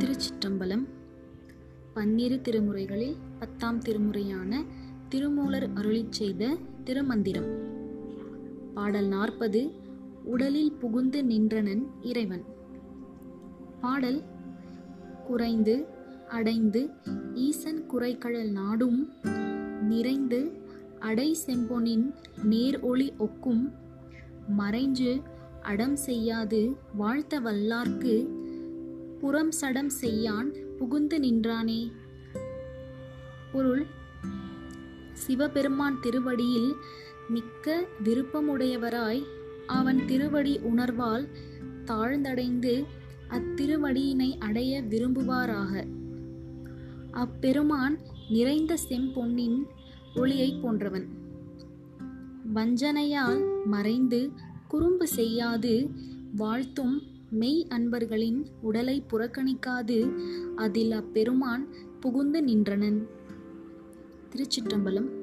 திருச்சிற்றம்பலம் பன்னிரு திருமுறைகளில் பத்தாம் திருமுறையான திருமூலர் அருளிச் செய்த திருமந்திரம். பாடல் நாற்பது உடலில் புகுந்து நின்றனன் இறைவன். பாடல் குறைந்து அடைந்து ஈசன் குறைகழல் நாடும் நிறைந்து அடை செம்பொனின் நேர் ஒளி ஒக்கும் மறைஞ்சு அடம் செய்யாது வாழ்த்த வல்லார்க்கு புறம் சடம் செய்யான் புகுந்து நின்றானே. பொருள் சிவபெருமான் திருவடியில் மிக்க விருப்பமுடையவராய் அவன் திருவடி உணர்வால் தாழ்ந்தடைந்து அத்திருவடியினை அடைய விரும்புவாராக. அப்பெருமான் நிறைந்த செம்பொன்னின் ஒளியைப் போன்றவன். வஞ்சனையால் மறைந்து குறும்பு செய்யாது வாழ்த்தும் மெய் அன்பர்களின் உடலை புறக்கணிக்காது அதில் அப்பெருமான் புகுந்து நின்றனன். திருச்சிற்றம்பலம்